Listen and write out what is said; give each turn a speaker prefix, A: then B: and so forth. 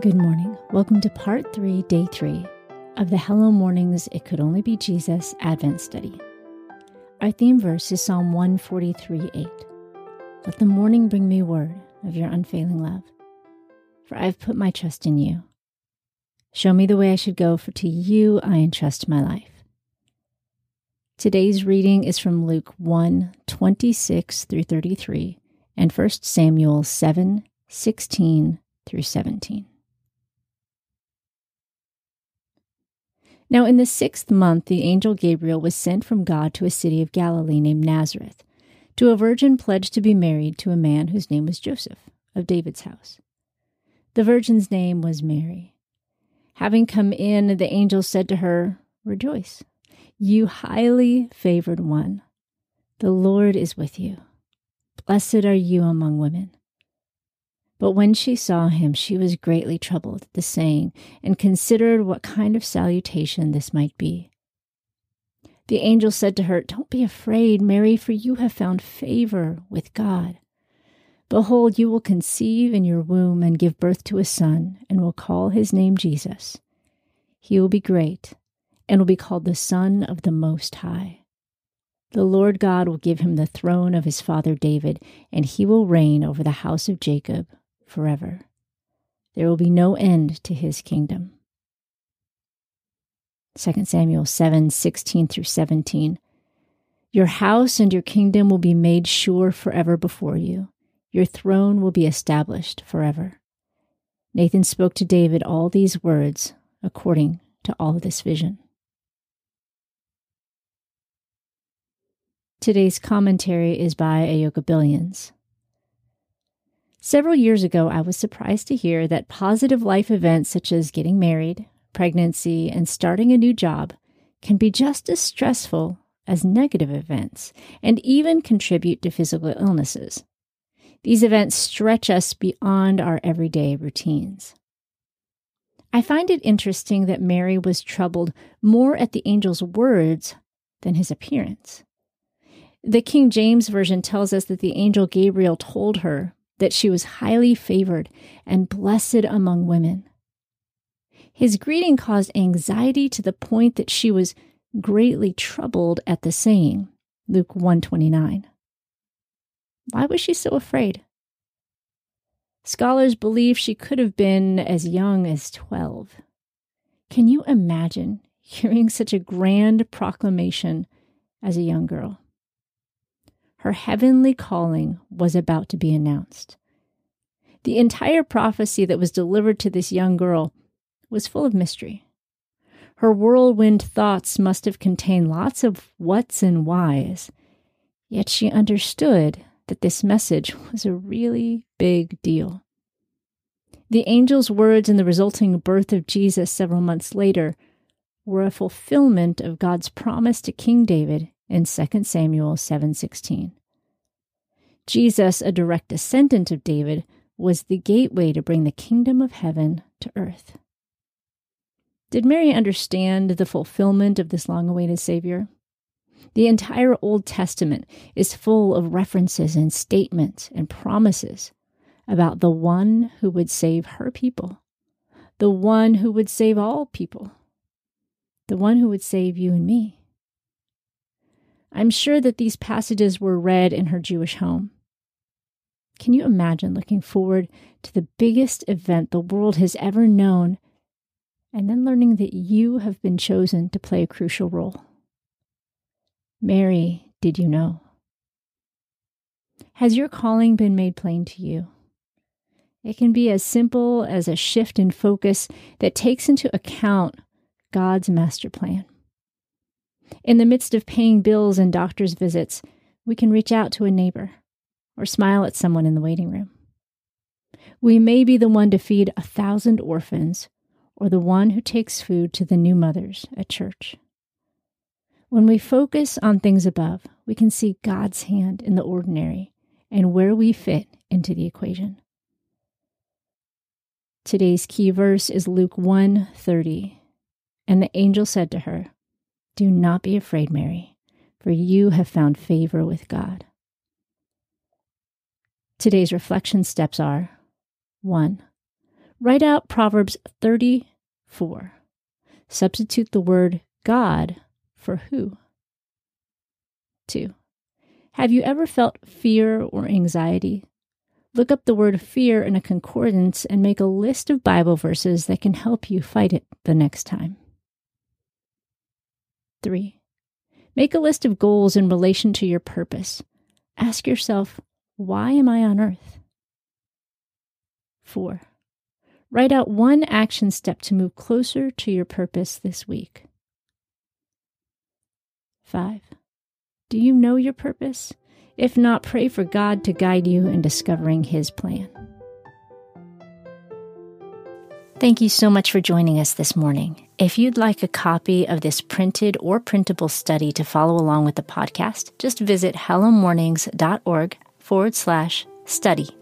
A: Good morning. Welcome to part three, day three of the Hello Mornings It Could Only Be Jesus Advent Study. Our theme verse is Psalm 143 8. Let the morning bring me word of your unfailing love, for I have put my trust in you. Show me the way I should go, for to you I entrust my life. Today's reading is from Luke 1 26 through 33 and 1 Samuel 7 16 through 17. Now, in the sixth month, the angel Gabriel was sent from God to a city of Galilee named Nazareth, to a virgin pledged to be married to a man whose name was Joseph, of David's house. The virgin's name was Mary. Having come in, the angel said to her, Rejoice, you highly favored one. The Lord is with you. Blessed are you among women. But when she saw him, she was greatly troubled at the saying, and considered what kind of salutation this might be. The angel said to her, Don't be afraid, Mary, for you have found favor with God. Behold, you will conceive in your womb and give birth to a son, and will call his name Jesus. He will be great, and will be called the Son of the Most High. The Lord God will give him the throne of his father David, and he will reign over the house of Jacob forever. There will be no end to his kingdom. 2 Samuel 7 16 through 17. Your house and your kingdom will be made sure forever before you. Your throne will be established forever. Nathan spoke to David all these words according to all this vision. Today's commentary is by Ayoka Billions. Several years ago, I was surprised to hear that positive life events such as getting married, pregnancy, and starting a new job can be just as stressful as negative events and even contribute to physical illnesses. These events stretch us beyond our everyday routines. I find it interesting that Mary was troubled more at the angel's words than his appearance. The King James Version tells us that the angel Gabriel told her that she was highly favored and blessed among women. His greeting caused anxiety to the point that she was greatly troubled at the saying. Luke 129. Why was she so afraid? Scholars believe she could have been as young as 12. Can you imagine hearing such a grand proclamation as a young girl? Her heavenly calling was about to be announced. The entire prophecy that was delivered to this young girl was full of mystery. Her whirlwind thoughts must have contained lots of whats and whys, yet she understood that this message was a really big deal. The angel's words and the resulting birth of Jesus several months later were a fulfillment of God's promise to King David in 2 Samuel 7:16. Jesus, a direct descendant of David, was the gateway to bring the kingdom of heaven to earth. Did Mary understand the fulfillment of this long awaited Savior? The entire Old Testament is full of references and statements and promises about the one who would save her people, the one who would save all people, the one who would save you and me. I'm sure that these passages were read in her Jewish home. Can you imagine looking forward to the biggest event the world has ever known and then learning that you have been chosen to play a crucial role? Mary, did you know? Has your calling been made plain to you? It can be as simple as a shift in focus that takes into account God's master plan. In the midst of paying bills and doctor's visits, we can reach out to a neighbor or smile at someone in the waiting room. We may be the one to feed a thousand orphans or the one who takes food to the new mothers at church. When we focus on things above, we can see God's hand in the ordinary and where we fit into the equation. Today's key verse is Luke 1:30. And the angel said to her, do not be afraid, Mary, for you have found favor with God. Today's reflection steps are 1. Write out Proverbs 34. Substitute the word God for who. 2. Have you ever felt fear or anxiety? Look up the word fear in a concordance and make a list of Bible verses that can help you fight it the next time. 3. Make a list of goals in relation to your purpose. Ask yourself, why am I on earth? 4. Write out one action step to move closer to your purpose this week. 5. Do you know your purpose? If not, pray for God to guide you in discovering His plan. Thank you so much for joining us this morning. If you'd like a copy of this printed or printable study to follow along with the podcast, just visit hellomornings.org forward slash study.